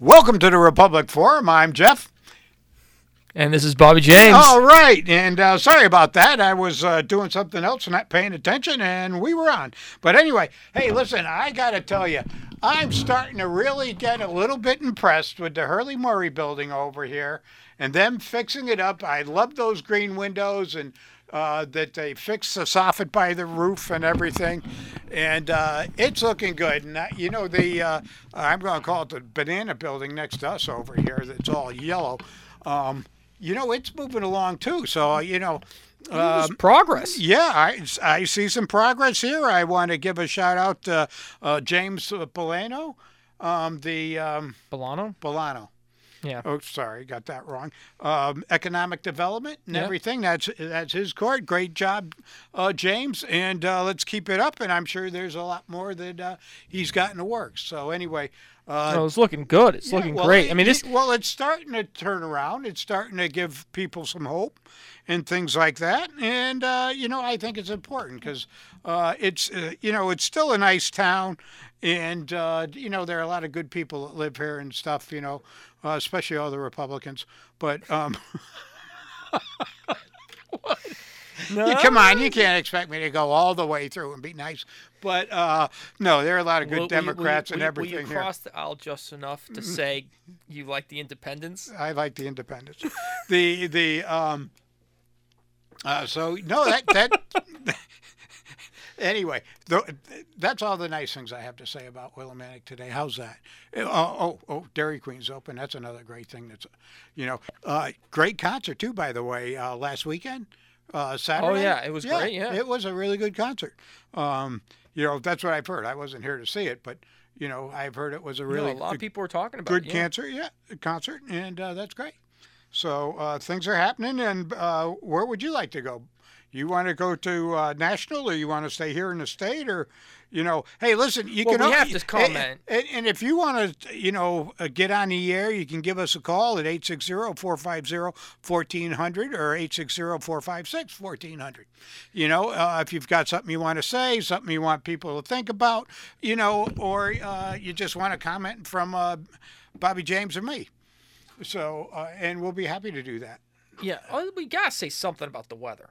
Welcome to the Republic Forum. I'm Jeff. And this is Bobby James. All right. And uh, sorry about that. I was uh, doing something else and not paying attention, and we were on. But anyway, hey, listen, I got to tell you, I'm starting to really get a little bit impressed with the Hurley Murray building over here and them fixing it up. I love those green windows and uh, that they fixed the soffit by the roof and everything, and uh, it's looking good. And uh, you know the uh, I'm going to call it the banana building next to us over here. That's all yellow. Um, you know it's moving along too. So uh, you know. Um, progress. Yeah, I, I see some progress here. I want to give a shout out to uh, James Bolano, um, the um, Bolano. Bolano. Yeah. Oh, sorry, got that wrong. Um, economic development and everything. That's that's his court. Great job, uh, James. And uh, let's keep it up. And I'm sure there's a lot more that uh, he's got in the works. So anyway. Uh, Oh, it's looking good. It's yeah, looking well, great. it- I mean, this. it- well, it's starting to turn around. It's starting to give people some hope and things like that. And uh, you know, I think it's important because uh, it's uh, you know it's still a nice town, and uh, you know there are a lot of good people that live here and stuff. You know, uh, especially all the Republicans. But um, No. come on, you can't expect me to go all the way through and be nice. But uh, no, there are a lot of good Will- will will Democrats and will you- everything Will you here. cross the aisle just enough to say you like the independents? I like the independents. the the um. Uh, so no, that that. anyway, th- that's all the nice things I have to say about Willimantic today. How's that? Oh, oh, oh, Dairy Queen's open. That's another great thing. That's, you know, uh, great concert too. By the way, uh, last weekend, uh, Saturday. Oh, yeah, it was great, yeah. it was a really good concert. Um, you know, that's what I've heard. I wasn't here to see it, but you know, I've heard it was a You really know, a lot of people were talking about good it. yeah. cancer, yeah, concert, and uh, that's great. So uh, things are happening, and uh, where would you like to go? You want to go to uh, national, or you want to stay here in the state, or you know? Hey, listen, you Well, can we have to comment. And, and if you want to, you know, uh, get on the air, you can give us a call at 860-450-1400 or 860-456-1400. You know, uh, if you've got something you want to say, something you want people to think about, you know, or uh, you just want to comment from uh, Bobby James or me. So, uh, and we'll be happy to do that. Yeah. We gotta say something about the weather.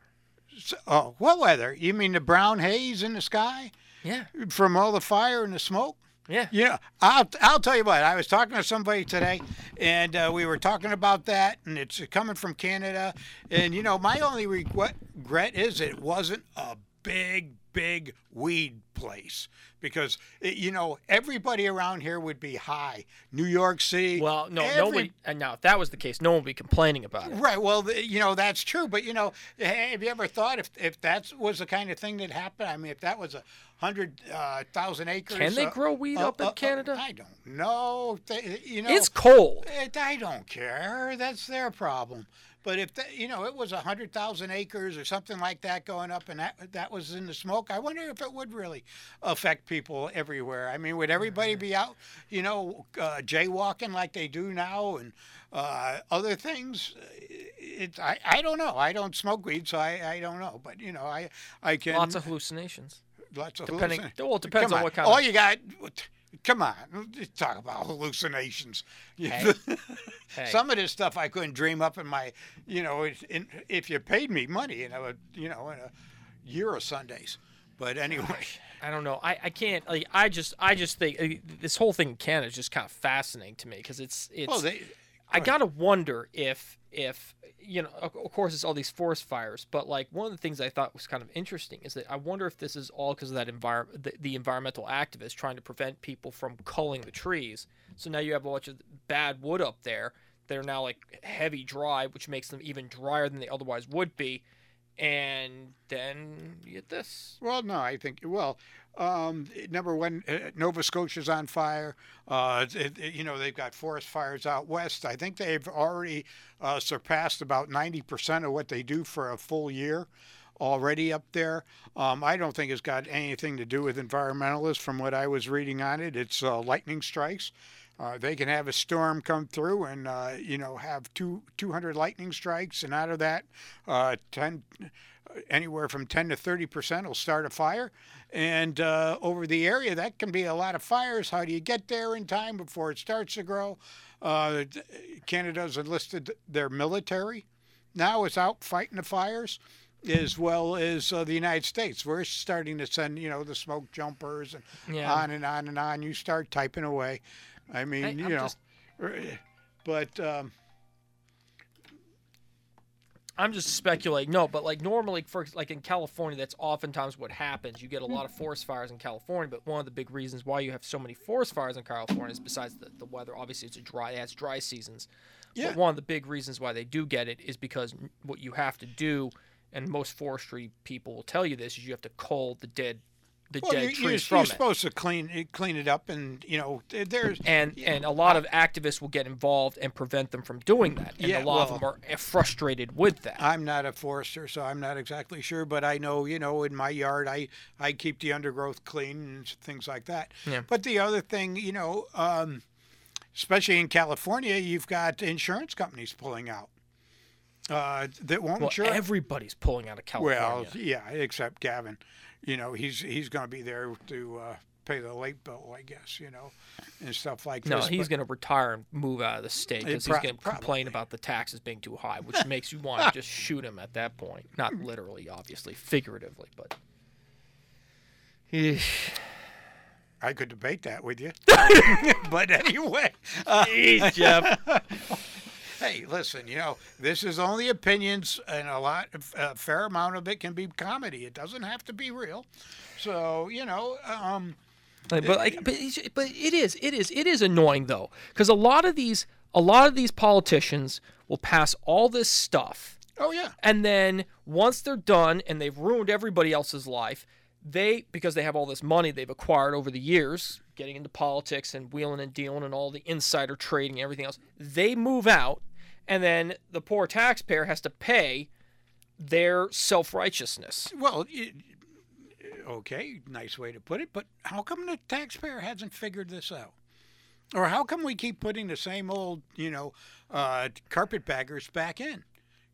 So, oh, what weather? You mean the brown haze in the sky Yeah. from all the fire and the smoke? Yeah. Yeah, I'll, I'll tell you what. I was talking to somebody today, and uh, we were talking about that, and it's coming from Canada. And you know, my only regret is it wasn't a big, big weed place because you know everybody around here would be high. New York City. Well, no, every- nobody. And now, if that was the case, no one would be complaining about it. Right. Well, you know that's true, but you know, have you ever thought if if that was the kind of thing that happened? I mean, if that was a hundred uh, thousand acres, Can they uh, grow weed uh, up in uh, uh, Canada? I don't know. They, you know, It's cold. it, I don't care. That's their problem. But if that, you know, it was a hundred thousand acres or something like that going up, and that that was in the smoke, I wonder if it would really affect people everywhere. I mean, would everybody be out, you know, uh, jaywalking like they do now, and uh, other things? It, I, I don't know. I don't smoke weed, so I, I don't know. But you know, I I can Lots of hallucinations. lots of depending- hallucina- well, it depends Come on what kind All of- you got. Come on, talk about hallucinations. Hey. Hey. Some of this stuff I couldn't dream up in my, you know, if, in, if you paid me money, I would, you know, in a year of Sundays. But anyway, I don't know. I, I can't. Like, I just I just think uh, this whole thing in Canada is just kind of fascinating to me because it's it's. well, they, I gotta wonder if if you know. Of of course, it's all these forest fires, but like one of the things I thought was kind of interesting is that I wonder if this is all because of that environment, the, the environmental activists trying to prevent people from culling the trees. So now you have a bunch of bad wood up there. They're now like heavy dry, which makes them even drier than they otherwise would be. And then you get this. Well, no, I think well, um, number one, uh, Nova Scotia's on fire. Uh, it, it- you know they've got forest fires out west. I think they've already uh, surpassed about ninety percent of what they do for a full year already up there. Um, I don't think it's got anything to do with environmentalists. From what I was reading on it, it's uh, lightning strikes. Uh, they can have a storm come through and uh, you know have two 200 lightning strikes, and out of that, uh, 10, anywhere from 10 to 30 percent will start a fire, and uh, over the area that can be a lot of fires. How do you get there in time before it starts to grow? Uh, Canada's enlisted their military now is out fighting the fires as well as uh, the United States. We're starting to send, you know, the smoke jumpers and Yeah. on and on and on. You start typing away. I mean, I- you I'm know, just- but um, I'm just speculating. No, but like normally, for like in California, that's oftentimes what happens. You get a lot of forest fires in California, but one of the big reasons why you have so many forest fires in California is besides the, the weather. Obviously, it's a dry, it has dry seasons. Yeah. But one of the big reasons why they do get it is because what you have to do, and most forestry people will tell you this, is you have to cull the dead, the well, dead you, you're, from you're it. supposed to clean it- clean it up, and you know, there's and and a lot of activists will get involved and prevent them from doing that. And Yeah, a lot of them are frustrated with that. I'm not a forester, so I'm not exactly sure, but I know, you know, in my yard, I, I keep the undergrowth clean and things like that. Yeah. But the other thing, you know, um, especially in California, you've got insurance companies pulling out uh, that won't well, insure. everybody's pulling out of California. well, yeah, except Gavin. You know, he's he's going to be there to uh, pay the late bill, I guess. You know, and stuff like that. No, this. he's going to retire and move out of the state because pro- he's going to complain about the taxes being too high, which makes you want to just shoot him at that point. Not literally, obviously, figuratively, but. I could debate that with you, but anyway. Uh, Jeff. Hey, listen, you know, this is only opinions, and a lot, a fair amount of it can be comedy. It doesn't have to be real. So, you know, um, but like, but, but it is, it is, it is annoying though, because a lot of these, a lot of these politicians will pass all this stuff, oh yeah, and then once they're done and they've ruined everybody else's life, they because they have all this money they've acquired over the years, getting into politics and wheeling and dealing and all the insider trading and everything else, they move out, and then the poor taxpayer has to pay their self righteousness. well, it, okay, nice way to put it, but how come the taxpayer hasn't figured this out? Or how come we keep putting the same old, you know, uh, carpetbaggers back in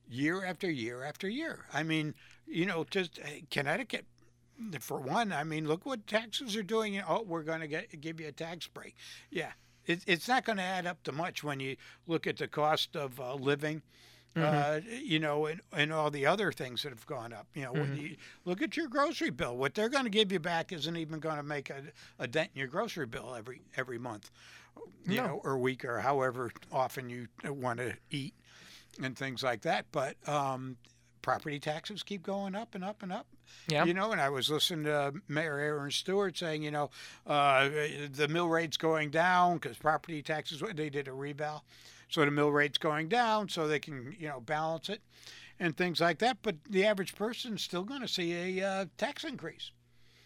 year after year after year? I mean, you know, just uh, Connecticut, for one, I mean, look what taxes are doing. Oh, we're going to get give you a tax break. Yeah, it, it's not going to add up to much when you look at the cost of uh, living. Uh, you know, and, and all the other things that have gone up. You know, when you look at your grocery bill. What they're going to give you back isn't even going to make a, a dent in your grocery bill every every month, you No. know, or week, or however often you want to eat, and things like that. But um, property taxes keep going up and up and up. Yeah. You know, and I was listening to Mayor Aaron Stewart saying, you know, uh, the mill rate's going down because property taxes, they did a reval. So the mill rate's going down so they can, you know, balance it and things like that. But the average person's still going to see a uh, tax increase,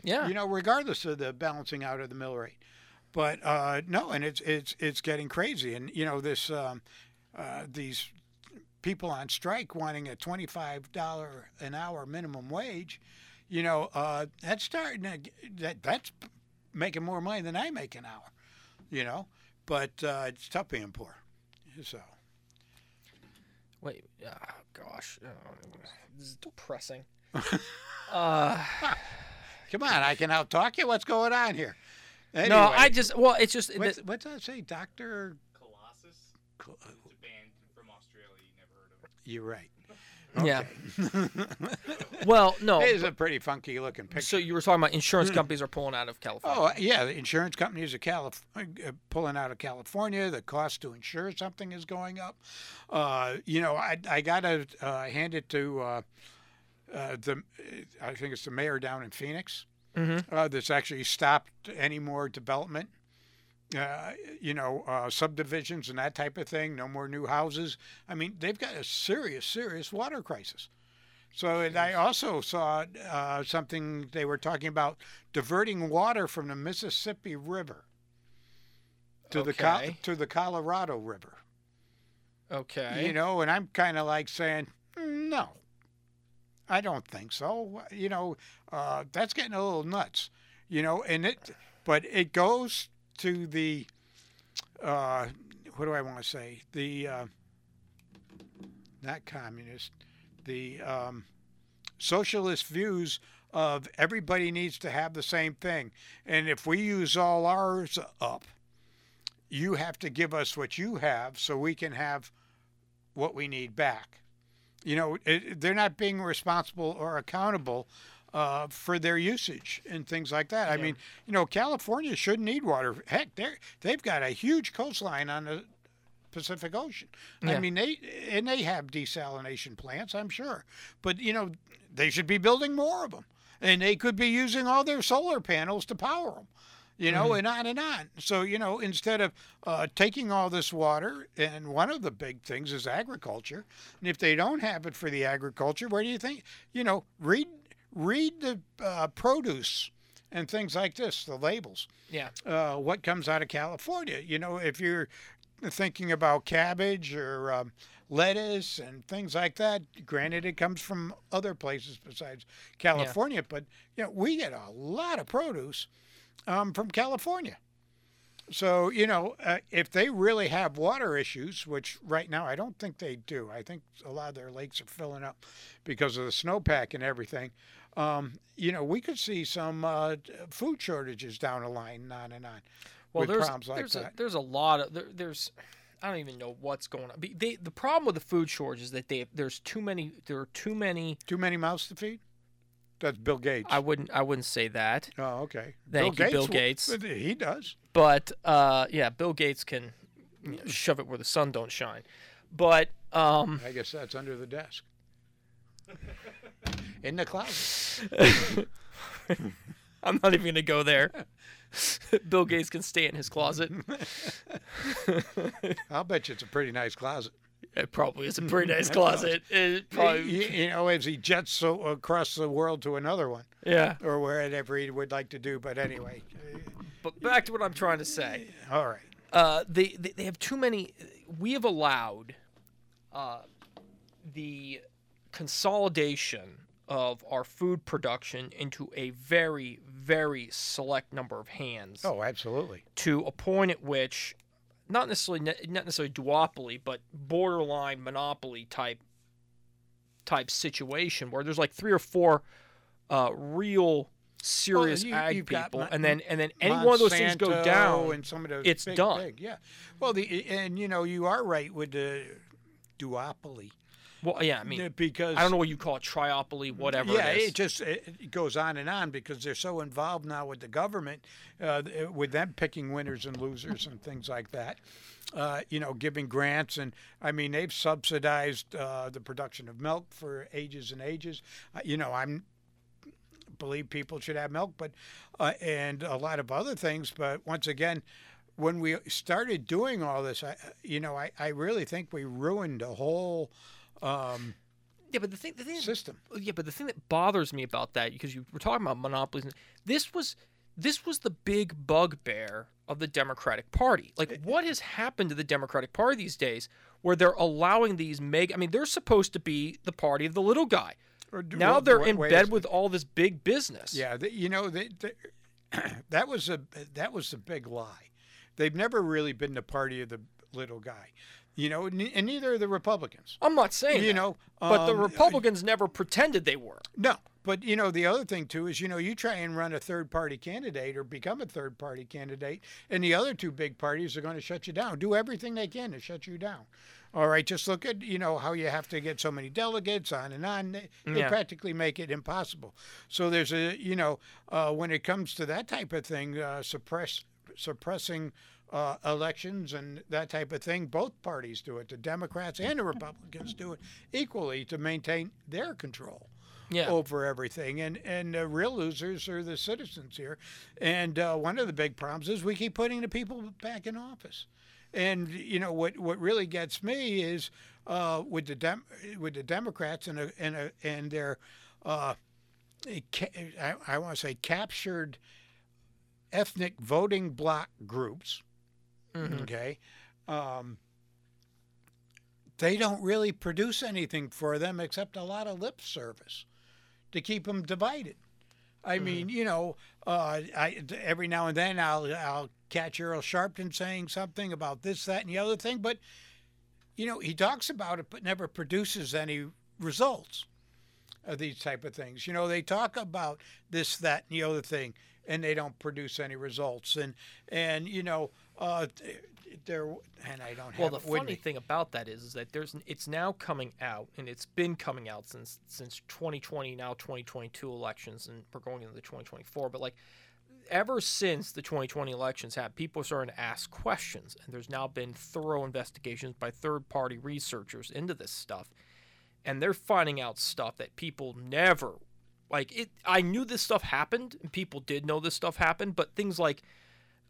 Yeah. you know, regardless of the balancing out of the mill rate. But uh, no, and it's it's it's getting crazy. And you know, this um, uh, these people on strike wanting a twenty-five dollar an hour minimum wage, you know, uh, that's starting to that that's making more money than I make an hour, you know. But uh, it's tough being poor, so. Wait. Oh, gosh. Oh, this is depressing. uh, Come on, I can outtalk you. What's going on here? Anyway, no, I just. Well, it's just. What's, the- what's that say, Doctor? Colossus? Cl- It's a band from Australia you never heard of. You're right. Yeah. Well, no. It is a pretty funky looking picture. So you were talking about insurance companies are pulling out of California. Oh yeah, the insurance companies are Calif- uh, pulling out of California. The cost to insure something is going up. Uh, you know, I I gotta uh, hand it to uh, uh, the I think it's the mayor down in Phoenix Mhm. uh, that's actually stopped any more development. Uh, you know, uh, subdivisions and that type of thing. No more new houses. I mean, they've got a serious, serious water crisis. So, and I also saw uh, something they were talking about diverting water from the Mississippi River to the Co- to the Colorado River. Okay. You know, and I'm kind of like saying, "Mm, no, I don't think so. You know, uh, that's getting a little nuts. You know, and it, but it goes to the, uh, what do I want to say? The, uh, not communist, the um, socialist views of everybody needs to have the same thing, and if we use all ours up, you have to give us what you have so we can have what we need back. You know, it, they're not being responsible or accountable uh, for their usage and things like that. I mean, you know, California shouldn't need water. Heck, they they've got a huge coastline on the Pacific Ocean. I mean, they and they have desalination plants, I'm sure. But you know, they should be building more of them, and they could be using all their solar panels to power them. You know, and on and on. So you know, instead of uh, taking all this water, and one of the big things is agriculture, and if they don't have it for the agriculture, where do you think? You know, read read the uh, produce and things like this, the labels Yeah. uh, what comes out of California. You know, if you're thinking about cabbage or um, lettuce and things like that, granted it comes from other places besides California, but you know we get a lot of produce um, from California. So you know, uh, if they really have water issues, which right now I don't think they do, I think a lot of their lakes are filling up because of the snowpack and everything. Um, you know, we could see some uh, food shortages down the line, and on and on. Well, there's like there's that. a there's a lot of there, there's I don't even know what's going on. They, the problem with the food shortage is that they there's too many there are too many. Too many mouths to feed? That's Bill Gates. I wouldn't I wouldn't say that, oh, okay. Thank you, Bill w- Gates. He does. but uh, yeah, Bill Gates can you know, shove it where the sun don't shine. But um, I guess that's under the desk. In the closet. I'm not even gonna go there. Bill Gates can stay in his closet. I'll bet you it's a pretty nice closet. It probably is a pretty nice closet. It probably, you, know, as he jets so across the world to another one, yeah. or wherever he would like to do. But anyway, But back to what I'm trying to say. all right. Uh, they, they they have too many. We have allowed uh, the consolidation of our food production into a very very select number of hands Oh, absolutely. to a point at which not necessarily not necessarily duopoly but borderline monopoly type type situation where there's like three or four uh, real serious you- ag got people and then and then any one of those things go down and some of those it's big, done. big, yeah. Well, the and you know you are right with the duopoly well yeah i mean because I don't know what you call it, triopoly, whatever Yeah, it is. it just it goes on and on because they're so involved now with the government, uh, with them picking winners and losers and things like that. Uh, you know, giving grants and I mean they've subsidized uh, the production of milk for ages and ages. Uh, you know, I'm believe people should have milk, but uh, and a lot of other things. But once again, when we started doing all this, I, you know, I, I really think we ruined a whole um, yeah, but the thing, the thing, system. yeah, but the thing that bothers me about that, because you were talking about monopolies, and this was, this was the big bugbear of the Democratic Party. Like, what has happened to the Democratic Party these days, where they're allowing these mega? I mean, they're supposed to be the party of the little guy. Do- Now well, they're in bed with all this big business. Yeah, you know the, the, that was a that was the big lie. They've never really been the party of the little guy, you know, and, neither are the Republicans. I'm not saying You that, know, but the um, Republicans never pretended they were. No, but you know the other thing too is you know you try and run a third party candidate or become a third party candidate, and the other two big parties are going to shut you down. Do everything they can to shut you down. All right, just look at you know how you have to get so many delegates on and on. They, they practically make it impossible. So there's a you know uh, when it comes to that type of thing, uh, suppress suppressing. Uh, elections and that type of thing. Both parties do it. The Democrats and the Republicans do it equally to maintain their control Yeah. over everything, and and the real losers are the citizens here. And uh, one of the big problems is we keep putting the people back in office. And you know what? What really gets me is uh, with the Dem- with the Democrats and a, and a, and their uh, I, I want to say captured ethnic voting bloc groups. Mhm. Okay. Um, they don't really produce anything for them except a lot of lip service to keep them divided. I mean, you know, uh, I every now and then I'll I'll catch Al Sharpton saying something about this, that, and the other thing, but you know, he talks about it but never produces any results. of these type of things. You know, they talk about this, that, and the other thing, and they don't produce any results. And and you know, uh, there and I don't have Well, the funny thing about that is, is that there's it's now coming out, and it's been coming out since since 2020, now 2022 elections, and we're going into the 2024. But like, ever since the 2020 elections happened, people are starting to ask questions, and there's now been thorough investigations by third-party researchers into this stuff, and they're finding out stuff that people never like. It. I knew this stuff happened, and people did know this stuff happened, but things like.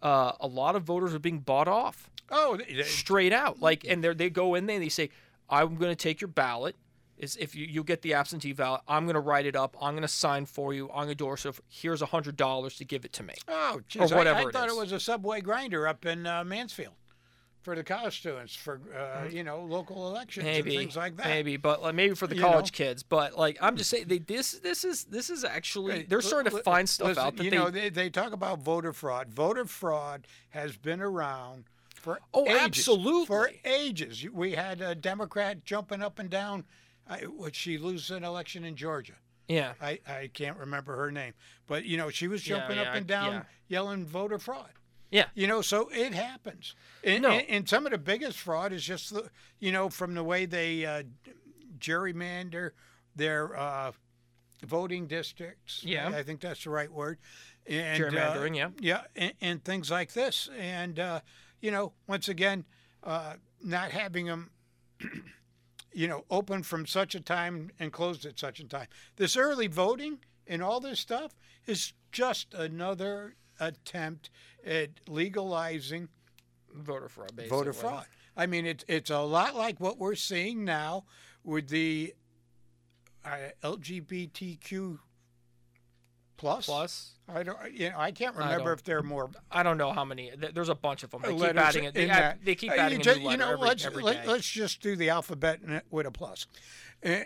Uh, a lot of voters are being bought off Oh, they- they- straight out. Like, and they they go in there and they say, "I'm going to take your ballot. Is if you you get the absentee ballot, I'm going to write it up. I'm going to sign for you. I'm going to endorse it. Here's a hundred dollars to give it to me." oh, geez, whatever I, I it thought is. it was a subway grinder up in uh, Mansfield for the college students for uh, you know local elections Maybe and things like that. maybe, but like maybe for the You college know? kids. But like, I'm just saying, they, this this is this is actually they're starting to find stuff listen, out that you they. know they, they talk about voter fraud. Voter fraud has been around for Oh, ages, absolutely. for ages. We had a Democrat jumping up and down. I, would she lose an election in Georgia? yeah, I, I can't remember her name, but you know she was jumping yeah, up and down yeah. yelling voter fraud. Yeah. You know, so it happens. And, No. and, and some of the biggest fraud is just, the, you know, from the way they uh, gerrymander their uh, voting districts. Yeah. I think that's the right word. And, uh, Gerrymandering, yeah. Yeah, and, and things like this. And, uh, you know, once again, uh, not having them, you know, open from such a time and closed at such a time. This early voting and all this stuff is just another attempt at legalizing Voter fraud, basically. voter fraud. I mean, it's it's a lot like what we're seeing now with the uh, LGBTQ plus. Plus, I don't, you know, I can't remember don't- if there are more I don't know how many. There's a bunch of them. They keep adding it. They, add, they keep Uh, adding you a ju- new letter you know, every, let's every let, us just do the alphabet with a plus, and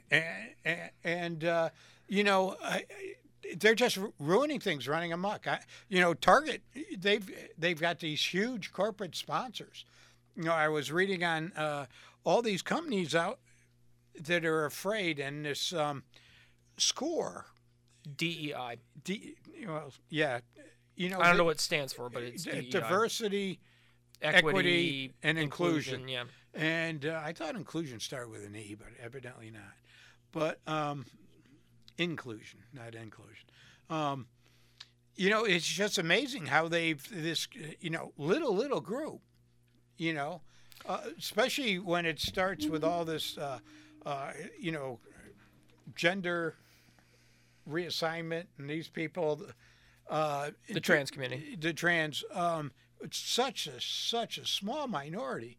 and, and uh, you know. I, I- they're just ruining things, running amok. I, you know, Target, they've they've got these huge corporate sponsors. You know, I was reading on uh, all these companies out that are afraid, and this um, score, DEI. D, well, yeah, you know, I don't the- know what it stands for, but it's d- diversity, equity, equity, and inclusion. Yeah. And uh, I thought inclusion started with an E, but evidently not. But um, inclusion, not inclusion. Um, you know, it's just amazing how they've this, you know, little little group. You know, uh, especially when it starts with all this, uh, uh, you know, gender reassignment and these people. Uh, The trans community. the trans um, it's such a such a small minority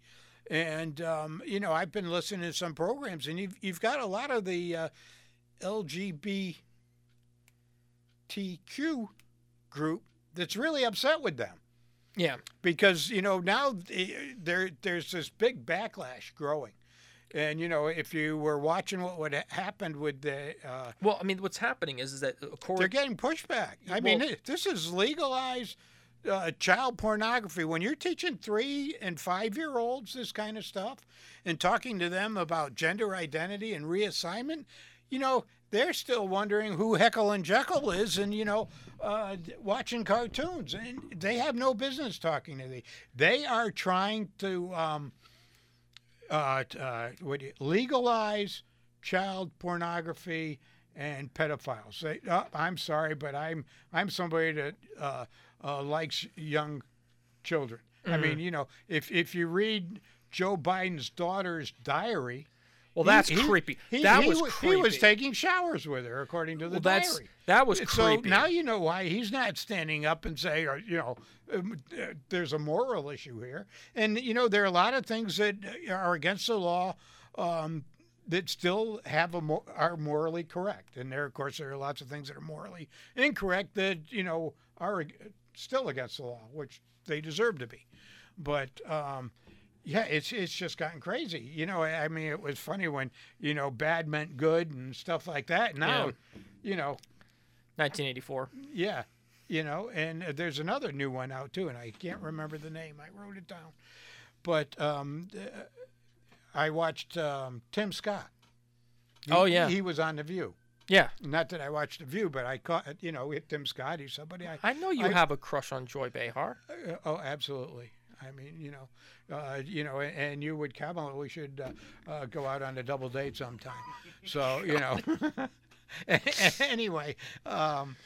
and um, you know I've been listening to some programs and you've, you've got a lot of the uh, LGBTQ group that's really upset with them Yeah. because you know now there there's this big backlash growing and you know if you were watching what would ha- happened with the uh, Well, I mean, what's happening is, is that they're getting pushback. I mean, Well- it- this is legalized uh, child pornography. When you're teaching three and five year olds this kind of stuff and talking to them about gender identity and reassignment, you know, they're still wondering who Heckle and Jeckle is and, you know, uh, watching cartoons. And they have no business talking to the. They are trying to. Um, uh, uh, what do you, legalize child pornography and pedophiles. They, uh, I'm sorry, but I'm I'm somebody that uh, uh, likes young children. I mean, you know, if if you read Joe Biden's daughter's diary, well, that's he- creepy. he- that he was wa- creepy. He was taking showers with her, according to the well, diary. that was creepy. So now you know why he's not standing up and saying, you know, um, uh, there's a moral issue here. And, you know, there are a lot of things that are against the law um, that still have a mo- are morally correct. And there, of course, there are lots of things that are morally incorrect that, you know, are still against the law, which they deserve to be. But, um, yeah, it's it's just gotten crazy. You know, I mean, it was funny when you know bad meant good and stuff like that. Now, Yeah. you know, 1984. yeah, you know, and uh, there's another new one out too, and I can't remember the name. I wrote it down, but um, uh, I watched um, Tim Scott. He- Oh, yeah. he was on the View. Yeah, Not that I watched The View, but I caught you know with Tim Scott. He's somebody I. I know you I- have a crush on Joy Behar. Uh, oh, absolutely. I mean, you know, uh, you know, and, and you would, Kamala, we should uh, uh, go out on a double date sometime. So, you know, anyway, um,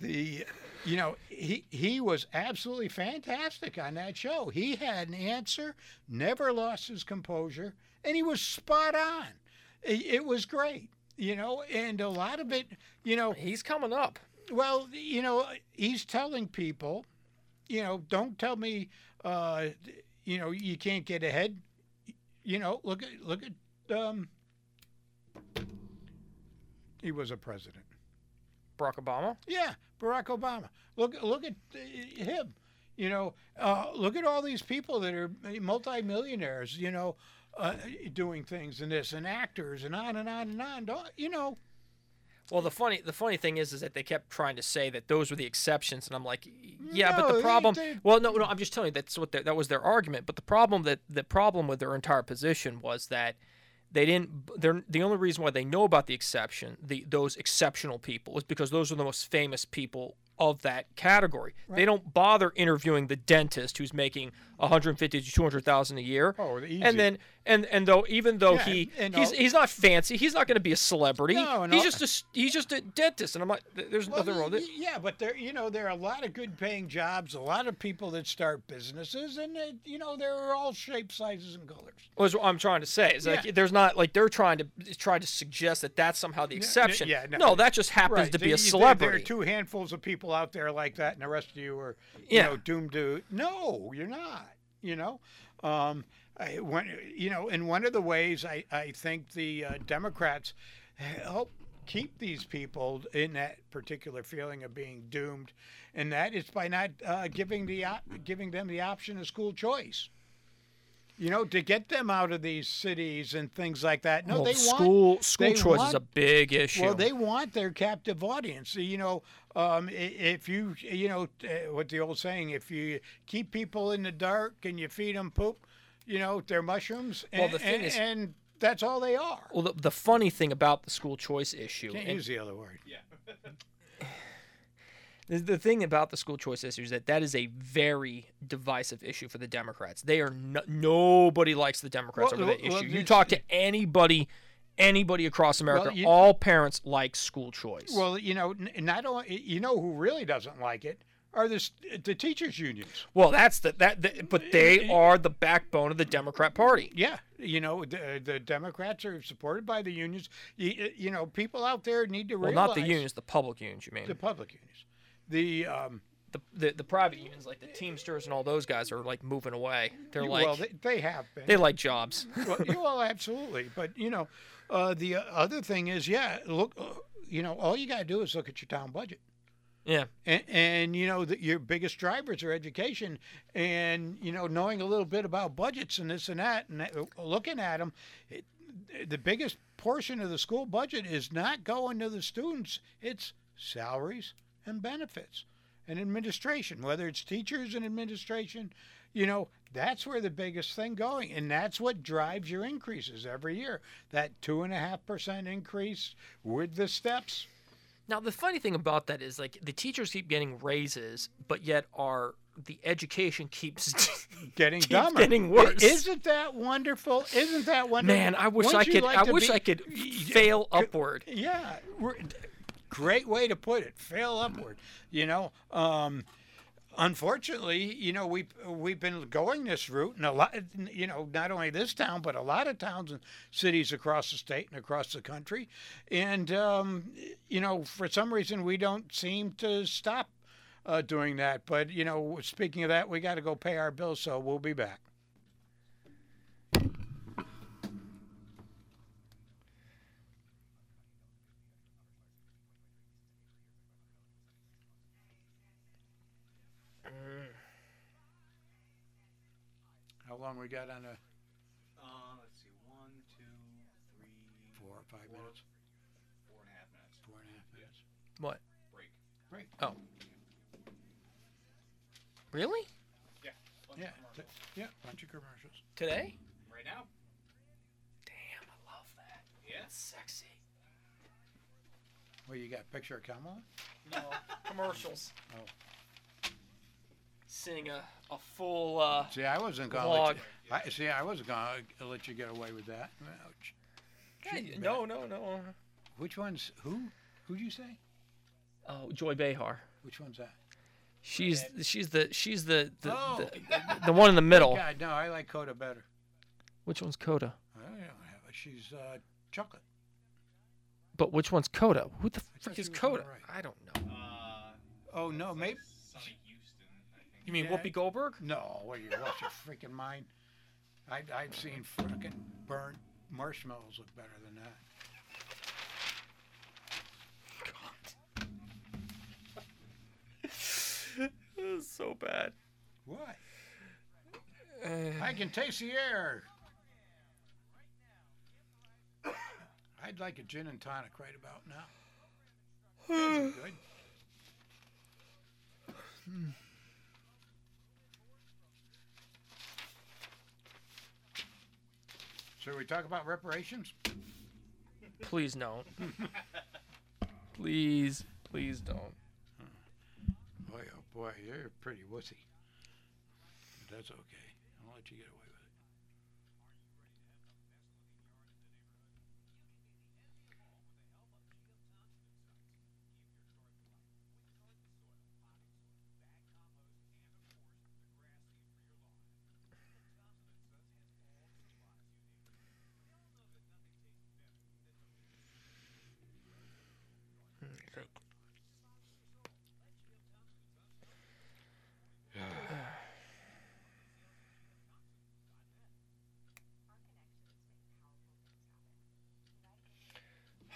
the, you know, he he was absolutely fantastic on that show. He had an answer, never lost his composure, and he was spot on. It, it was great, you know, and a lot of it, you know, He's coming up. well, you know, he's telling people, you know, don't tell me, uh, you know, you can't get ahead. You know, look at look at. Um, he was a president. Barack Obama. Yeah, Barack Obama. Look look at uh, him. You know, uh, look at all these people that are multimillionaires. You know, uh, doing things and this and actors and on and on and on. Don't, you know, Well, the funny the funny thing is is that they kept trying to say that those were the exceptions, and I'm like, yeah, but the problem. they- Well, no, no, I'm just telling you that's what that was their argument. But the problem that the problem with their entire position was that they didn't. They're the only reason why they know about the exception, the those exceptional people, is because those are the most famous people of that category. They don't bother interviewing the dentist who's making 150 to 200 thousand a year. Oh, easy. And then and and though even though Yeah, he and he's all- he's not fancy, he's not going to be a celebrity. No, no. He's just a he's just a dentist, and I'm like, there's Well, nothing wrong with it. Yeah, but there, you know, there are a lot of good paying jobs, a lot of people that start businesses, and they, you know, they're all shapes, sizes, and colors. Was what I'm trying to say is like there's not like they're trying to try to suggest that that's somehow the exception. yeah, no. that just happens to be There- a there- celebrity. There are two handfuls of people out there like that, and the rest of you are, you Yeah. know, doomed to. No, you're not. You know, um, I, when, you know, and one of the ways I, I think the uh, Democrats help keep these people in that particular feeling of being doomed, and that is by not uh, giving the op- giving them the option of school choice. You know, to get them out of these cities and things like that. No, Well, they school want school choice is a big issue. well, they want their captive audience. You know, um, if you, you know, what the old saying, if you keep people in the dark and you feed them poop, you know, they're mushrooms. And, Well, the thing and, is- and that's all they are. well, the, the funny thing about the school choice issue, Can't and use the other word. Yeah. the, the thing about the school choice issue is that that is a very divisive issue for the Democrats. They are no, nobody likes the Democrats Well, over that well, issue. You talk to anybody, anybody across America, you- all parents like school choice. Well, you know, n- not only you know who really doesn't like it are the the teachers unions. Well, that's the that, the, but they are the backbone of the Democrat Party. Yeah, you know, the, the Democrats are supported by the unions. You, you know, people out there need to Well, realize not the unions, the public unions. You mean the public unions. The um, the, the the private unions, like the Teamsters and all those guys, are like moving away. They're like well, they, they have been. they like jobs. well, well, absolutely. But you know, uh, the other thing is, yeah, look, uh, you know, all you got to do is look at your town budget, yeah, and, and you know that your biggest drivers are education, and you know, knowing a little bit about budgets and this and that, and that, uh, looking at them, it, the biggest portion of the school budget is not going to the students; it's salaries and benefits and administration, whether it's teachers and administration, you know, that's where the biggest thing going. And that's what drives your increases every year. That two and a half percent increase with the steps. Now the funny thing about that is like the teachers keep getting raises, but yet our the education keeps Getting Keeps dumber. getting worse. Isn't that wonderful? Isn't that wonderful? Man, I wish I Wouldn't you could like I wish be- I could fail upward. Yeah, great way to put it. Fail upward. You know, um, unfortunately, you know we we've been going this route, and a lot. You know, not only this town, but a lot of towns and cities across the state and across the country, and um, you know, for some reason, we don't seem to stop. Uh, doing that, but you know, speaking of that, we got to go pay our bills, so we'll be back. How long we got on a Uh, let's see. One, two, three, four or five minutes? four and a half minutes. Four and a half minutes. What? Break. Break. Oh. Really? Yeah. Bunch of Yeah, commercials. t- yeah, bunch of commercials. Today? Right now. Damn, I love that. Yeah. That's sexy. Well, you got a picture of Kamala? No, commercials. Oh. Seeing a, a full uh, See, I wasn't gonna Vlog. let you. I, see, I wasn't gonna let you get away with that. Ouch. Hey, no, no, no. Which one's who? Who'd you say? Oh, Joy Behar. Which one's that? She's she's the she's the the, Oh. the, the one in the middle. God, no, I like Coda better. Which one's Coda? I don't have it. She's uh, chocolate. But which one's Coda? Who the thought frick she is was on the Coda? right. I don't know. Uh, Oh no, maybe. You mean Yeah. Whoopi Goldberg? No, what you lost your freaking mind? I I've seen freaking burnt marshmallows look better than that. God, so bad. What? Uh, I can taste the air. I'd like a gin and tonic right about now. Good. Should we talk about reparations? please don't. please, please don't. Boy, oh boy, you're pretty wussy. But that's okay. I'll let you get away with it.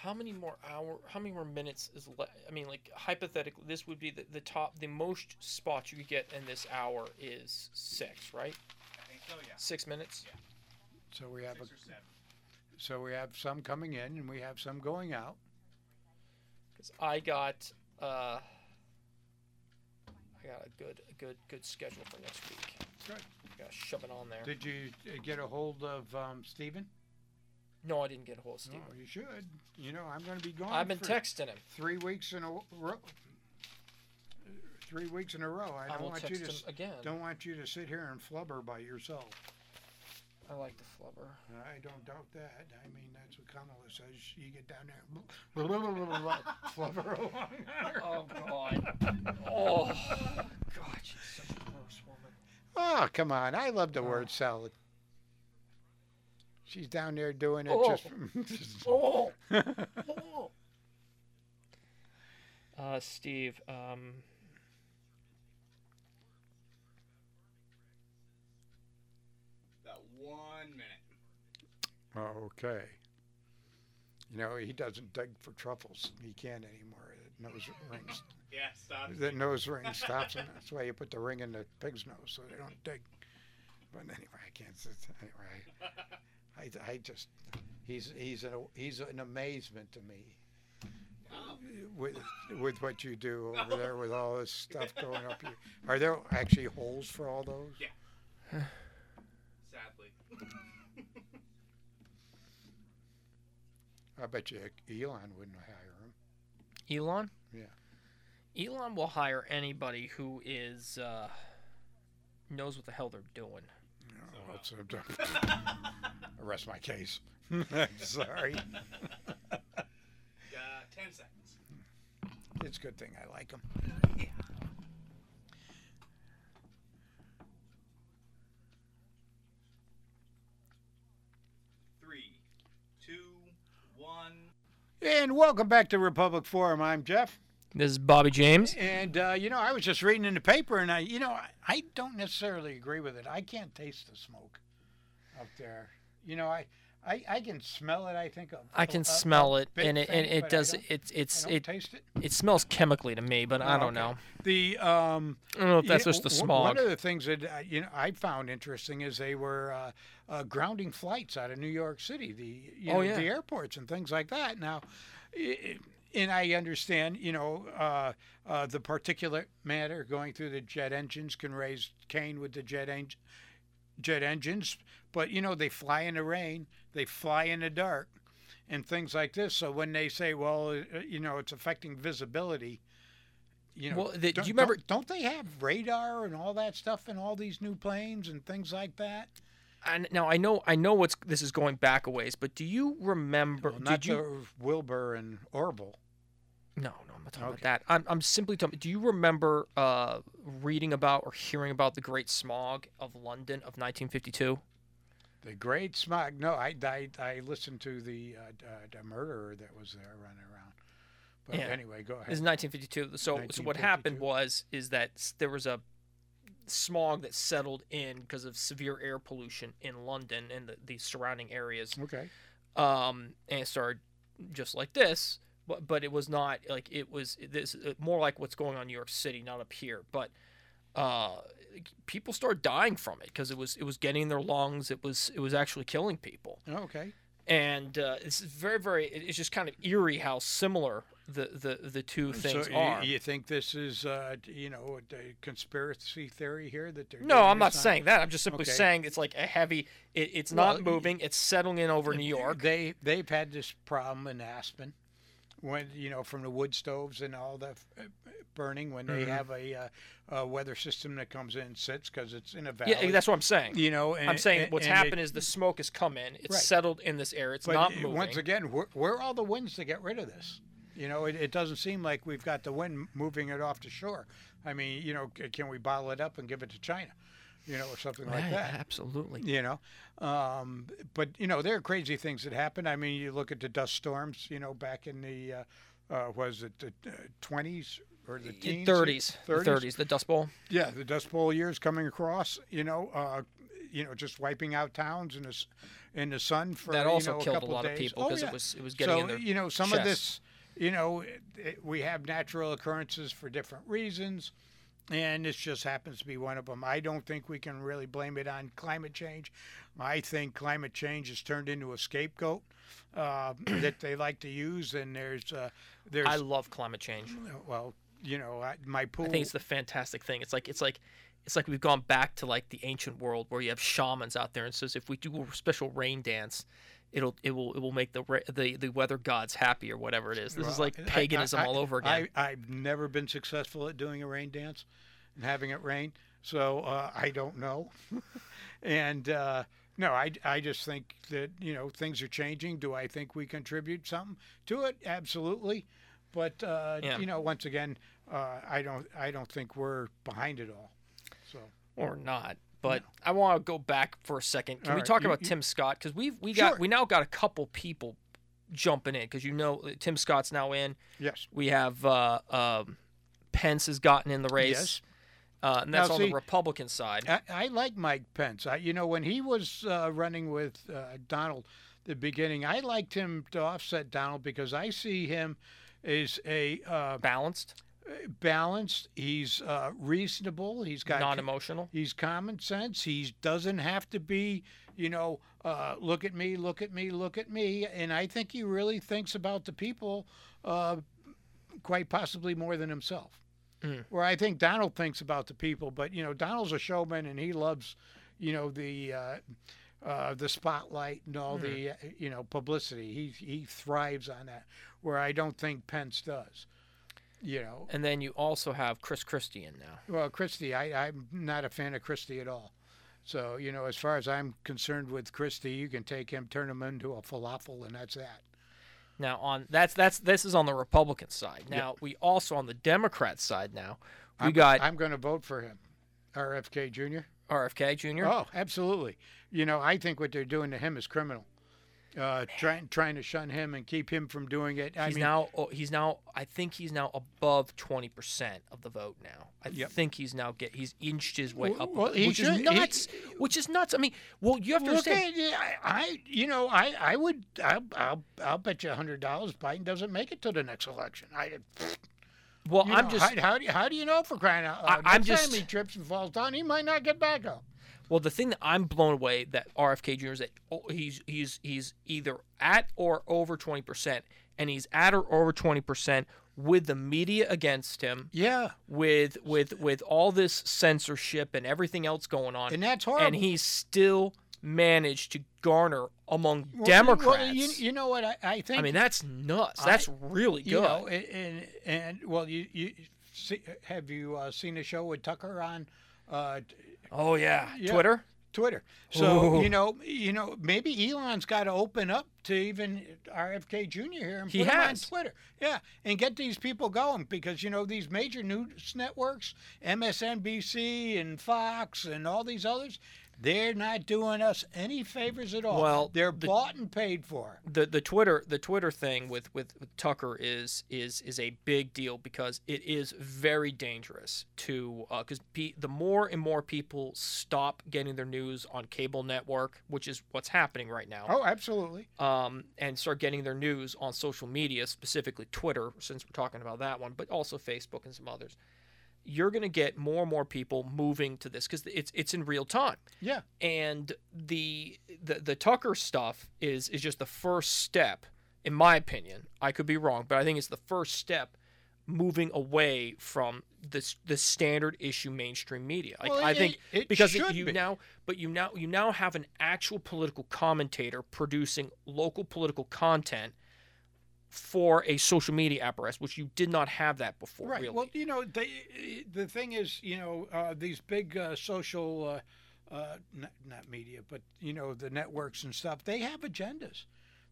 How many more hour? How many more minutes is left? I mean, like hypothetically, this would be the, the top, the most spots you could get in this hour is six, right? I think so, yeah. Six minutes. So we have a, Six or seven. so we have some coming in and we have some going out. Because I got, uh, I got a good, a good, good schedule for next week. Good. Got to shove it on there. Did you uh, get a hold of um, Stephen? No, I didn't get a hold of Steve. Oh, you should. You know, I'm going to be gone. I've been texting him. three weeks in a row. Three weeks in a row. I I don't will want you to again. don't want you to sit here and flubber by yourself. I like the flubber. I don't doubt that. I mean, that's what Kamala says. You get down there, flubber along. Oh God. oh God, she's such a gross woman. Oh, come on. I love the Oh. word uh, salad. She's down there doing it Oh. just. Oh. oh. Uh, Steve. Um. That one minute. okay. You know, he doesn't dig for truffles. He can't anymore. The nose ring, Yeah, stop. the nose ring stops him. That's why you put the ring in the pig's nose so they don't dig. But anyway, I can't. sit- Anyway, I, I just, he's he's an he's an amazement to me. With with what you do over there with all this stuff going up here, are there actually holes for all those? Yeah. Sadly. I bet you Elon wouldn't hire him. Elon. Yeah. Elon will hire anybody who is uh, knows what the hell they're doing. That's arrest my case. Sorry, Uh, ten seconds. it's a good thing I like him. Three, two, one. And welcome back to Republic Forum. I'm Jeff. This is Bobby James. And uh, you know, I was just reading in the paper, and I, you know, I, I don't necessarily agree with it. I can't taste the smoke up there. You know, I, I, I can smell it. I think. A, I can a- a smell it, and it and it does. don't- It's it's it taste it. it smells chemically to me, but I Oh, don't okay. know. The um, I don't know if that's know, just the smog. One of the things that uh, you know I found interesting is they were uh, uh, grounding flights out of New York City, the you Oh, know, yeah. the airports and things like that. Now, i- and I understand, you know, uh, uh, the particulate matter going through the jet engines can raise cane with the jet en- jet engines, but you know they fly in the rain, they fly in the dark, and things like this. So when they say, well, uh, you know, it's affecting visibility, you know, Well, the- do don't, you remember- Don't, don't they have radar and all that stuff in all these new planes and things like that? And now I know I know what's this is going back a ways, but do you remember? Well, not did you? Wilbur and Orville. No, no, I'm not talking Okay. about that. I'm, I'm simply talking. Do you remember uh, reading about or hearing about the Great Smog of London of 1952? The Great Smog. No, I I, I listened to the uh, uh, the murderer that was there running around. But Yeah. anyway, go ahead. This is 1952. So, so what happened was is that there was a smog that settled in because of severe air pollution in London and the, the surrounding areas. okay. um, and it started just like this, but but it was not like it was this uh, more like what's going on in New York City, not up here. But uh, people started dying from it because it was it was getting in their lungs. It was it was actually killing people, Okay. and uh, it's very very. It's just kind of eerie how similar the the, the two things so are. You, think this is, uh, you know, a conspiracy theory here that they're? no, I'm not saying that. I'm just simply Okay. saying it's like a heavy. It, it's Well, not moving. It's settling in over New York. They they've had this problem in Aspen, when you know from the wood stoves and all the uh, burning when they Mhm. have a, uh, a weather system that comes in and sits because it's in a valley. Yeah, that's what I'm saying. you know. And, I'm saying and- what's and happened is the smoke has come in. It's Right. settled in this area. It's But not moving. once again, where, where are all the winds to get rid of this? You know, it, it doesn't seem like we've got the wind moving it off the shore. I mean, you know, can we bottle it up and give it to China? You know, or something like that. Absolutely. You know, um, but you know there are crazy things that happen. I mean, you look at the dust storms. You know, back in the uh, uh, was it the twenties or the teens? 30s, 30s? 30s, the Dust Bowl. Yeah, the Dust Bowl years coming across. You know, uh, you know, just wiping out towns in the in the sun for That also you know, killed a couple lot of days. people Oh, because yeah. it was it was getting so in their you know some of this you know it, it, we have natural occurrences for different reasons and this just happens to be one of them i don't think we can really blame it on climate change i think climate change has turned into a scapegoat uh, that they like to use and there's uh, there's I love climate change. well you know I, my pool I think it's the fantastic thing. It's like it's like it's like we've gone back to like the ancient world where you have shamans out there and says if we do a special rain dance, it'll it will it will make the the the weather gods happy or whatever it is. This is Well, like I- paganism I- all over again. I, I've never been successful at doing a rain dance and having it rain, so uh, I don't know. and uh, no, I, I just think that you know things are changing. Do I think we contribute something to it? Absolutely, but uh, Yeah. you know, once again, uh, I don't I don't think we're behind it all. Or not. But I want to go back for a second. Can All we right, talk you- about you- Tim Scott? Because we've we got Sure. we now got a couple people jumping in because you know uh, Tim Scott's now in. yes, We have uh, um, Pence has gotten in the race, Yes. uh, and that's Now, on see- the Republican side. I, I like Mike Pence. I, you know, when he was uh, running with uh, Donald, the beginning, I liked him to offset Donald because I see him as a uh, Balanced, balanced. He's uh, reasonable. He's got non-emotional. He's common sense. He doesn't have to be, you know, uh, look at me, look at me, look at me. And I think he really thinks about the people, uh, quite possibly more than himself. Mm. Where I think Donald thinks about the people, but you know, Donald's a showman and he loves, you know, the. Uh, uh, the spotlight and all the uh, you know publicity. He he thrives on that, where I don't think Pence does. You know, And then you also have Chris Christie in now. well, Christie, I, I'm not a fan of Christie at all. So, you know, as far as I'm concerned with Christie, you can take him, turn him into a falafel, and that's that. Now on that's that's this is on the Republican side. Now we also on the Democrat side now we I'm, got I'm going to vote for him, RFK Jr. RFK Jr. Oh, absolutely. You know, I think what they're doing to him is criminal. Uh, trying trying to shun him and keep him from doing it. I he's mean, now oh, he's now I think he's now above twenty percent of the vote now. I Yep. think he's now get he's inched his way Well, up, well, he which should- is he- nuts. which is nuts. I mean, well, you have to Look understand. at, I, I, you know, I, I would, I'll, I'll, I'll bet you a hundred dollars Biden doesn't make it to the next election. I, Well, you I'm know, just how, how do you, how do you know for crying out loud? I- I'm Next just- time he trips and falls down, he might not get back up. Well. The thing that I'm blown away that RFK Jr. is that oh, he's he's he's either at or over twenty percent, and he's at or over twenty percent with the media against him, Yeah, with with with all this censorship and everything else going on, and that's horrible. and he's still managed to garner among Well, Democrats. Well, you, you know what I, I think. I mean, that's nuts. I- That's really good. you know, and, and, and well, you you see, have you uh, seen the show with Tucker on uh, oh yeah. yeah. Twitter. Twitter? So Ooh. you know, you know, maybe Elon's got to open up to even RFK Jr. here and He put him on has. Twitter, yeah, and get these people going because you know these major news networks, MSNBC and Fox and all these others. They're not doing us any favors at all. Well, they're the- bought and paid for. the the Twitter the Twitter thing with, with with Tucker is is is a big deal because it is very dangerous to because pe- the more and more people stop getting their news on cable network, which is what's happening right now, Oh, absolutely. um, and start getting their news on social media, specifically Twitter, since we're talking about that one, but also Facebook and some others. You're going to get more and more people moving to this because it's it's in real time Yeah. and the, the the Tucker stuff is is just the first step, in my opinion. I could be wrong, but I think it's the first step moving away from this the standard issue mainstream media. Like, Well, I it- think it- it because should you be. now, but you now you now have an actual political commentator producing local political content for a social media apparatus, which you did not have that before. Right. Really. Well, you know, they, the thing is, you know, uh, these big uh, social, uh, uh, not, not media, but you know, the networks and stuff. They have agendas.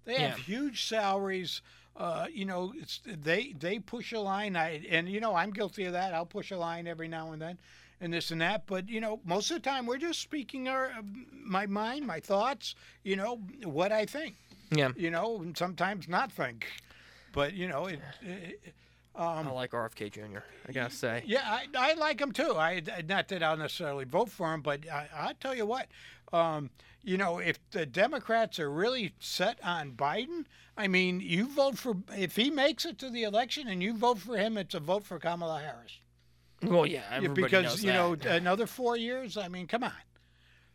They have Yeah. huge salaries. Uh, you know, it's they they push a line. I and you know, I'm guilty of that. I'll push a line every now and then, and this and that. But you know, most of the time, we're just speaking our my mind, my thoughts. You know, what I think. yeah. You know, and sometimes not think. But you know, it, it um, I like RFK Jr. I gotta say. yeah, I, I like him too. I not that I'll necessarily vote for him, but I, I tell you what, um, you know, if the Democrats are really set on Biden, I mean, you vote for if he makes it to the election and you vote for him, it's a vote for Kamala Harris. Well, yeah, because you know that. another four years. I mean, come on.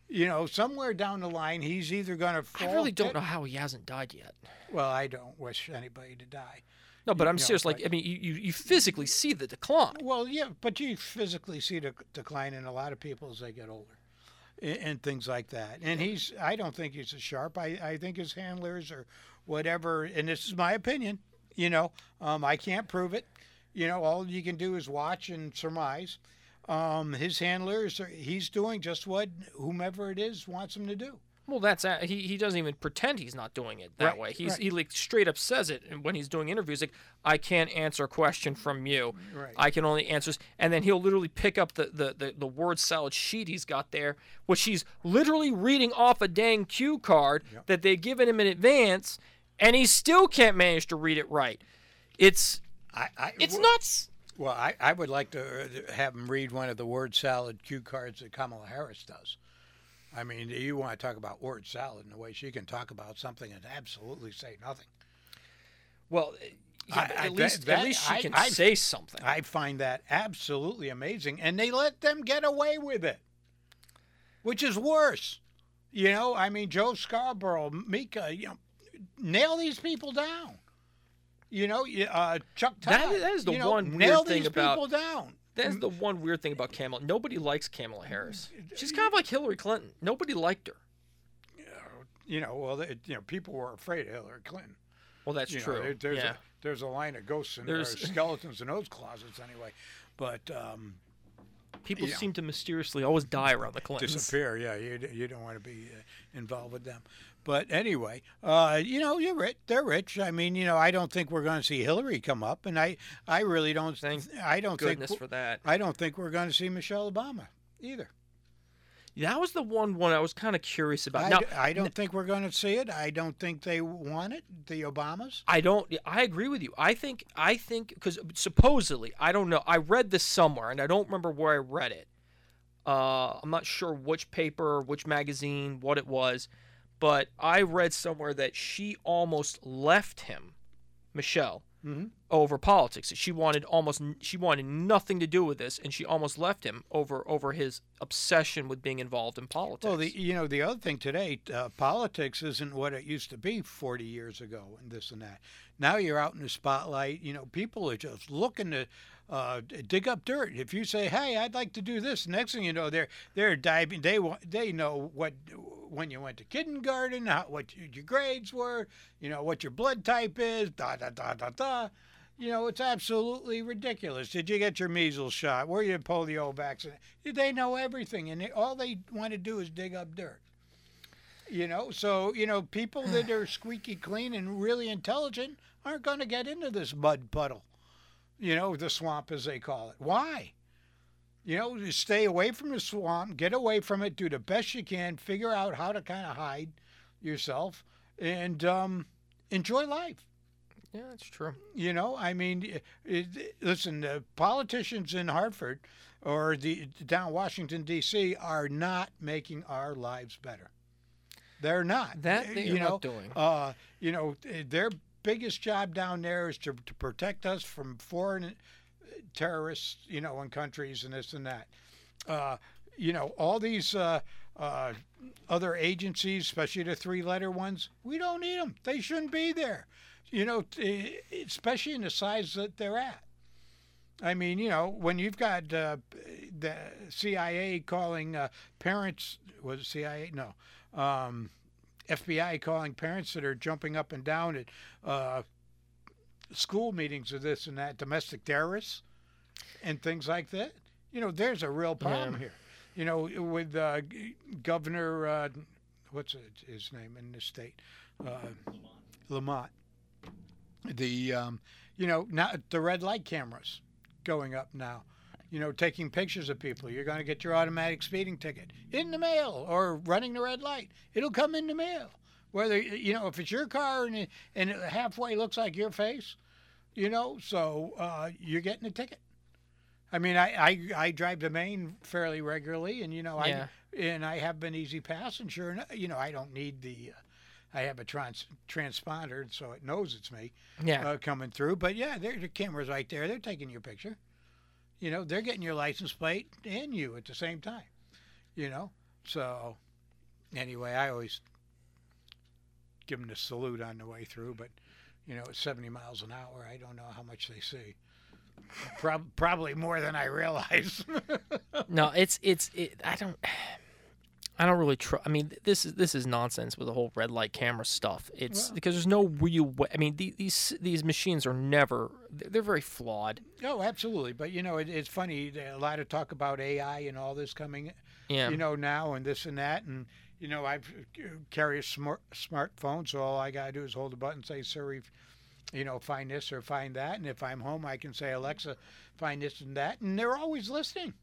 You know, somewhere down the line, he's either going to fall. I really don't know how he hasn't died yet. Well, I don't wish anybody to die. No, but You I'm know, serious. Like, like- I mean, you, you, you physically see the decline. Well, yeah, but you physically see the decline in a lot of people as they get older, and, and things like that. And he's, I don't think he's as sharp. I, I think his handlers or whatever. And this is my opinion. You know, um, I can't prove it. You know, all you can do is watch and surmise. Um, his handlers, are, he's doing just what whomever it is wants him to do. Well, that's a- he. He doesn't even pretend he's not doing it that Right, way. He's right. he like straight up says it and when he's doing interviews. Like, I can't answer a question from you. Right. I can only answer, and then he'll literally pick up the, the, the, the word salad sheet he's got there, which he's literally reading off a dang cue card Yep. that they've given him in advance, and he still can't manage to read it right. It's I, I, it's well, nuts. Well, I, I would like to uh, have him read one of the word salad cue cards that Kamala Harris does. I mean, you want to talk about word salad in the way she can talk about something and absolutely say nothing. Well, yeah, I- but I- at least that- at least she I- can I- say something. I find that absolutely amazing, and they let them get away with it, which is worse. You know, I mean, Joe Scarborough, Mika, you know, nail these people down. You know, uh, Chuck Todd. That- that is the know, one weird nail thing these about- people down. That's the one weird thing about Kamala. Nobody likes Kamala Harris. She's kind of like Hillary Clinton. Nobody liked her. you know, well, they, you know, people were afraid of Hillary Clinton. Well, that's You know, true. there- there's yeah. a there's a line of ghosts and There's- skeletons in those closets anyway. But um, People know. seem to mysteriously always die around the Clintons. disappear. Yeah, you you don't want to be uh, involved with them. But anyway, uh, you know, you're rich. They're rich. I mean, you know, I don't think we're going to see Hillary come up, and I I really don't. Thank I don't Goodness think for that. I don't think we're going to see Michelle Obama either. That was the one one I was kind of curious about. I, now, d- I don't think we're going to see it. I don't think they want it. The Obamas. I don't. I agree with you. I think. I think because supposedly, I don't know. I read this somewhere, and I don't remember where I read it. Uh, I'm not sure which paper, which magazine, what it was, but I read somewhere that she almost left him, Michelle, Mm-hmm. over politics. She wanted almost. She wanted nothing to do with this, and she almost left him over over his obsession with being involved in politics. Well, the you know the other thing today, uh, politics isn't what it used to be 40 years ago, and this and that. Now you're out in the spotlight. You know, people are just looking to uh, dig up dirt. If you say, "Hey, I'd like to do this," next thing you know, they're they're diving. They they know what when you went to kindergarten, how, what your your grades were, you know what your blood type is, da da da da da. You know, it's absolutely ridiculous. Did you get your measles shot? Were you polio vaccinated? They know everything, and they, all they want to do is dig up dirt. You know, so you know, people that are squeaky clean and really intelligent aren't going to get into this mud puddle. You know, the swamp as they call it. Why? You know, you stay away from the swamp, get away from it, do the best you can, figure out how to kind of hide yourself, and um, enjoy life. Yeah, that's true. You know, I mean, it, it, listen, the politicians in Hartford or the down Washington D.C. are not making our lives better. They're not. That they you know, not doing. Uh, you know, their biggest job down there is to, to protect us from foreign uh, terrorists, you know, in countries and this and that. Uh, you know, all these uh, uh, other agencies, especially the three-letter ones, we don't need them. They shouldn't be there. You know, especially in the size that they're at. I mean, you know, when you've got uh, the CIA calling uh, parents, was CIA? No. Um, FBI calling parents that are jumping up and down at uh, school meetings of this and that, domestic terrorists and things like that. You know, there's a real problem Yeah. here. You know, with uh, Governor, uh, what's his name in the state? Uh, Lamont. The, um, you know, now the red light cameras going up now. You know, taking pictures of people. You're going to get your automatic speeding ticket in the mail or running the red light. It'll come in the mail. Whether, you know, if it's your car and it, and it halfway looks like your face, you know, so uh, you're getting a ticket. I mean, I, I, I drive to Maine fairly regularly, and, you know, Yeah. I and I have been E-ZPass, and sure enough, you know, I don't need the, uh, I have a trans transponder, so it knows it's me Yeah. uh, coming through. But yeah, there the camera's right there. They're taking your picture. You know, they're getting your license plate and you at the same time. You know, so anyway, I always give them the salute on the way through. But you know, at 70 miles an hour, I don't know how much they see. Prob- probably more than I realize. No, it's it's it, I don't I don't really trust. I mean, this is this is nonsense with the whole red light camera stuff. It's because there's no real way. I mean, the, these these machines are never. They're, very flawed. oh, absolutely. But you know, it, it's funny. A lot of talk about AI and all this coming Yeah. you know, now and this and that. And, you know, I uh, carry a smart smartphone, so all I got to do is hold a button, say, Siri, you know, find this or find that. And if I'm home, I can say, Alexa, find this and that. And they're always listening.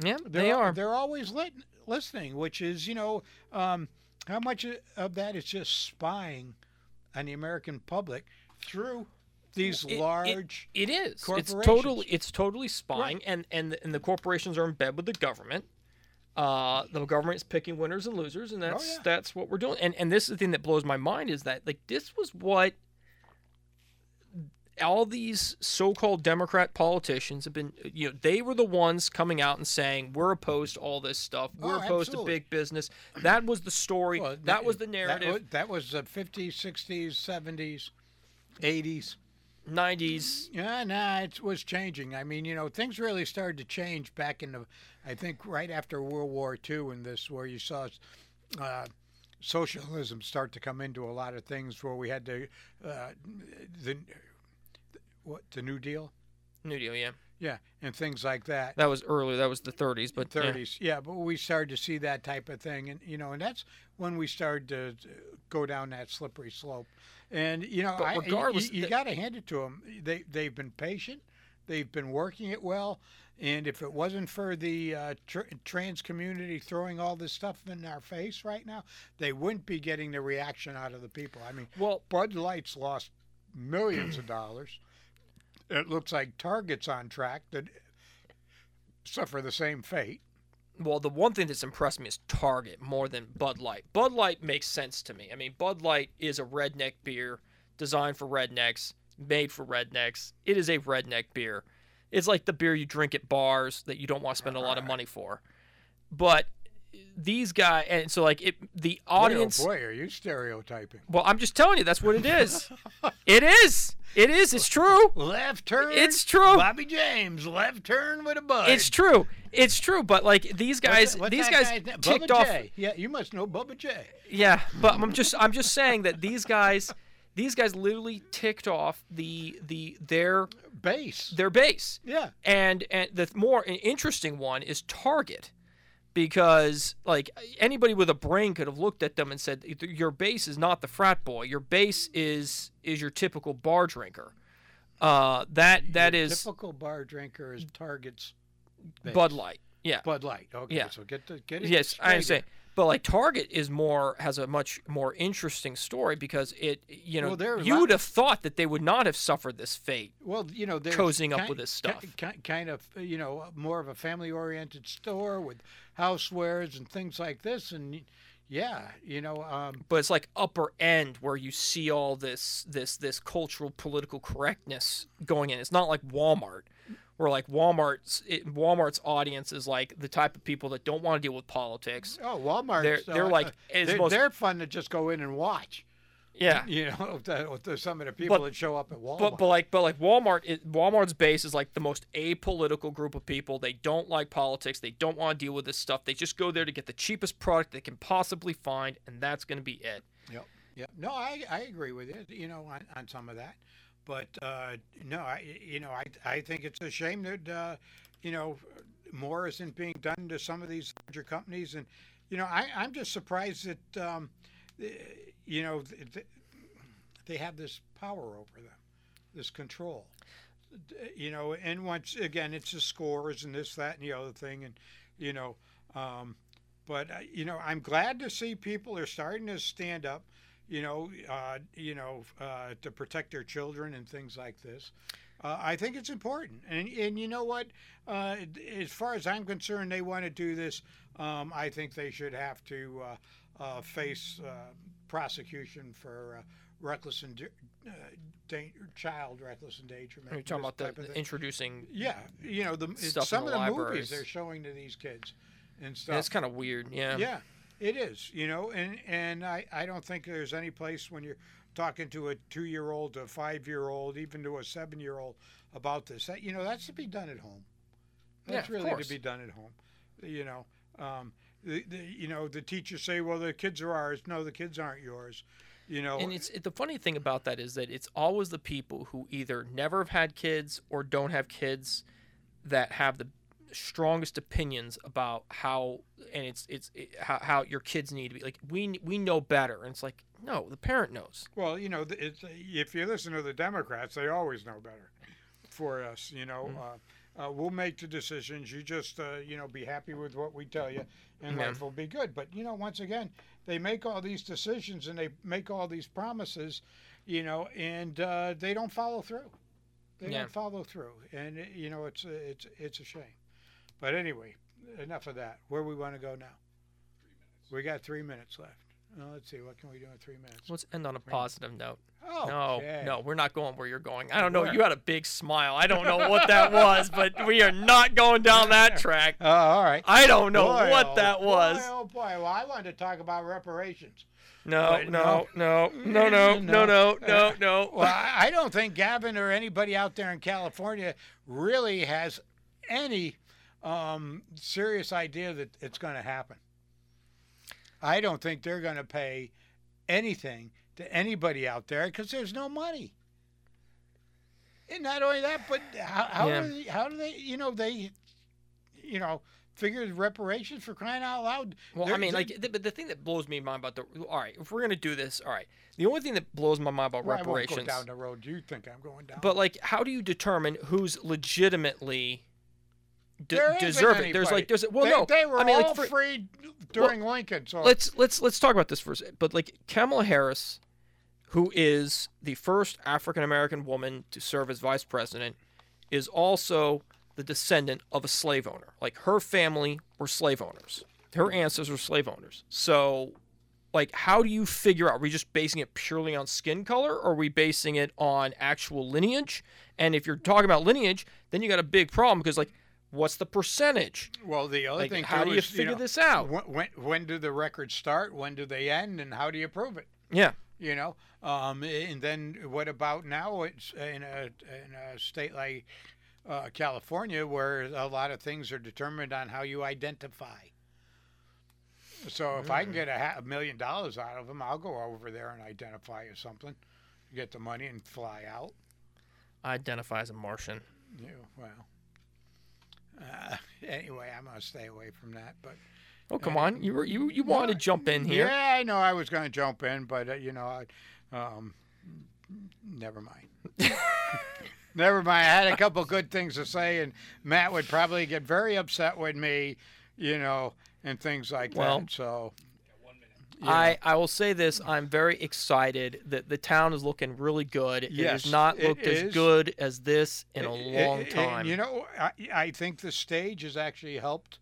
yeah, They're, they are. They're always lit, listening, which is, you know, um, how much of that is just spying on the American public through these It- it- large. It is. It's totally. It's totally spying, and and the, and the corporations are in bed with the government. Uh, the government's picking winners and losers, and that's Oh, yeah. that's what we're doing. And and this is the thing that blows my mind is that like this was what all these so-called Democrat politicians have been. You know, they were the ones coming out and saying we're opposed to all this stuff. We're Oh, opposed absolutely. to big business. That was the story. Well, that was the That narrative. was, that was the 50s, 60s, 70s, 80s. 90s. Yeah, nah, it was changing. I mean, you know, things really started to change back in the, I think, right after World War II, and this where you saw uh, socialism start to come into a lot of things, where we had to, uh, the, what the New Deal, New Deal, yeah. yeah, and things like that. That was earlier. That was the 30s, but 30s, yeah. but we started to see that type of thing, and you know, and that's when we started to go down that slippery slope. And you know, But I, regardless, you, you got to hand it to them. They they've been patient, they've been working it well, and if it wasn't for the uh, tr- trans community throwing all this stuff in our face right now, they wouldn't be getting the reaction out of the people. I mean, Well, Bud Light's lost millions of dollars. It looks like Target's on track to suffer the same fate. Well, the one thing that's impressed me is Target more than Bud Light. Bud Light makes sense to me. I mean, Bud Light is a redneck beer designed for rednecks, made for rednecks. It is a redneck beer. It's like the beer you drink at bars that you don't want to spend a lot of money for. But these guys, and so like it, the Boy, oh boy, are you stereotyping? Well, I'm just telling you, that's what it is. it is. It is. It's true. Left turn. It's true. Bobby James, left turn with a bud. It's true. It's true. But like these What's guys, that- what's these guys ticked off. J. Yeah, you must know Bubba J. Yeah, but I'm just I'm just saying that these guys, these guys literally ticked off the the their Base. their base. Yeah. And and the more interesting one is Target, because like anybody with a brain could have looked at them and said, your base is not the frat boy. Your base is is your typical bar drinker. Uh, that that Your is typical bar drinker is Target's base. Bud Light. Yeah. Bud Light. Okay. Yeah. So get the get it. Yes, I understand. But like Target is more has a much more interesting story because it you know Well, you would have thought that they would not have suffered this fate. Well, you know, cozying up with this stuff. ki- kind of, you know, more of a family-oriented store with housewares and things like this, and yeah, you know, um, But it's like upper end where you see all this this this cultural political correctness going in. It's not like Walmart where like Walmart's it, Walmart's audience is like the type of people that don't want to deal with politics. oh, Walmart. They're- uh, they're like- uh, it's they're, most- they're fun to just go in and watch. Yeah. You know, the, some of the people But- that show up at Walmart. But but like but like Walmart it, Walmart's base is like the most apolitical group of people. They don't like politics. They don't want to deal with this stuff. They just go there to get the cheapest product they can possibly find, and that's going to be it. Yep. Yep. No, I, I agree with you. You know, on, on some of that, but uh, no, I you know I I think it's a shame that uh, you know more isn't being done to some of these larger companies, and you know I I'm just surprised that um, eh, you know th- th- they have this power over them, this control. You know, and once again, it's the scores and this, that, and the other thing, and you know. Um, but uh, you know, I'm glad to see people are starting to stand up, you know, uh, you know, uh, to protect their children and things like this. Uh, I think it's important, and and you know what? Uh, as far as I'm concerned, they want to do this. Um, I think they should have to uh, uh, face uh, prosecution for uh, reckless and uh, da- child reckless endangerment. You're talking about the, introducing. Yeah, you know, the some of the libraries. movies they're showing to these kids and stuff. That's kind of weird. Yeah. Yeah, it is. You know, and and I I don't think there's any place when you're talking to a two year old, a five year old, even to a seven year old about this. That you know, that's to be done at home. Yeah, That's of really course. to be done at home. You know, um, the, the you know the teachers say, well, the kids are ours. No, the kids aren't yours. You know, And it's it, the funny thing about that is that it's always the people who either never have had kids or don't have kids that have the strongest opinions about how and it's it's it, how, how your kids need to be like we we know better and it's like no the parent knows Well, you know, it's, if you listen to the Democrats, they always know better for us. You know, Mm-hmm. uh, uh, we'll make the decisions. You just, uh, you know, be happy with what we tell you, and Yeah. life will be good. But you know, once again, they make all these decisions and they make all these promises, you know, and uh, they don't follow through. They Yeah. don't follow through, and you know, it's it's it's a shame. But anyway, enough of that. Where we want to go now? We got three minutes left. Uh, let's see, what can we do in three minutes? let's end on a positive note Oh, no no we're not going where you're going I don't know Where? you had a big smile I don't know what that was but we are not going down that track Oh, all right. I don't know Boy, what oh, that was Boy, oh boy, well, I wanted to talk about reparations. no But no no no no no no no no Well, I I don't think Gavin or anybody out there in California really has any um, serious idea that it's going to happen. I don't think they're going to pay anything to anybody out there because there's no money. And not only that, but how, how, Yeah. do they, how do they, you know, they, you know, figure reparations for crying out loud. Well, I They're- mean, like, the, but the thing that blows me mind about the all right, if we're gonna do this, all right, the only thing that blows my mind about Well, I won't go reparations, down the road you think I'm going down. but like, how do you determine who's legitimately de- There isn't deserving? There's like, there's well, they, no, they were I mean, all like, for, free during Lincoln. So let's let's let's talk about this for a second. But like Kamala Harris, who is the first African American woman to serve as vice president, is also the descendant of a slave owner. Like her family were slave owners. Her ancestors were slave owners. So like how do you figure out are we just basing it purely on skin color or are we basing it on actual lineage? And if you're talking about lineage, then you got a big problem because like What's the percentage? Well, the other Like, thing how do you is, figure know, this out? When, when do the records start? When do they end? And how do you prove it? Yeah. You know, um, and then what about now? It's in a in a state like uh, California where a lot of things are determined on how you identify. So if I can Mm. get a, ha- a million dollars out of them, I'll go over there and identify as something, get the money and fly out. Identify as a Martian. Yeah, well. Uh, anyway, I'm gonna stay away from that. But Oh come on, you were you you wanted to jump in here. yeah, I know I was gonna jump in, but uh, you know, I, um, never mind. never mind. I had a couple good things to say, and Matt would probably get very upset with me, you know, and things like Well, that. So One minute. you know. I, I will say this: I'm very excited that the town is looking really good. It Yes, has not looked as is. good as this in a long it- time. you know, I, I think the stage has actually helped.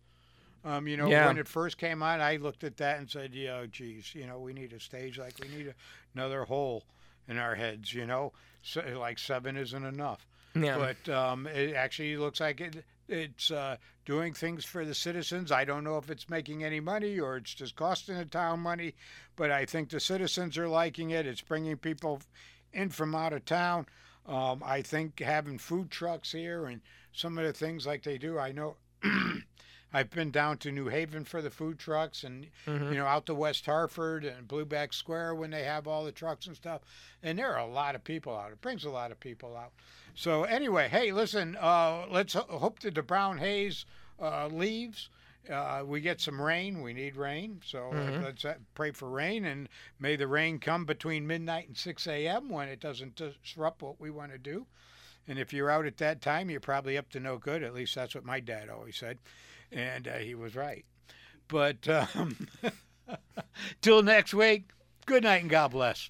Um, you know, Yeah. when it first came on, I looked at that and said, "Yeah, geez, you know, we need a stage like we need a, another hole in our heads. You know, so, like seven isn't enough." yeah. But um, it actually looks like it, it's uh, doing things for the citizens. I don't know if it's making any money or it's just costing the town money, but I think the citizens are liking it. It's bringing people in from out of town. Um, I think having food trucks here and some of the things like they do, I know. I've been down to New Haven for the food trucks and Mhm. you know out to West Hartford and Blue Back Square when they have all the trucks and stuff. And there are a lot of people out. It brings a lot of people out. So anyway, hey, listen. Uh, let's ho- hope that the brown haze uh, leaves. Uh, we get some rain. We need rain. So Mhm. let's uh, pray for rain, and may the rain come between midnight and 6 a.m. when it doesn't disrupt what we want to do. And if you're out at that time, you're probably up to no good. At least that's what my dad always said, and uh, he was right. But um, till next week, good night and God bless.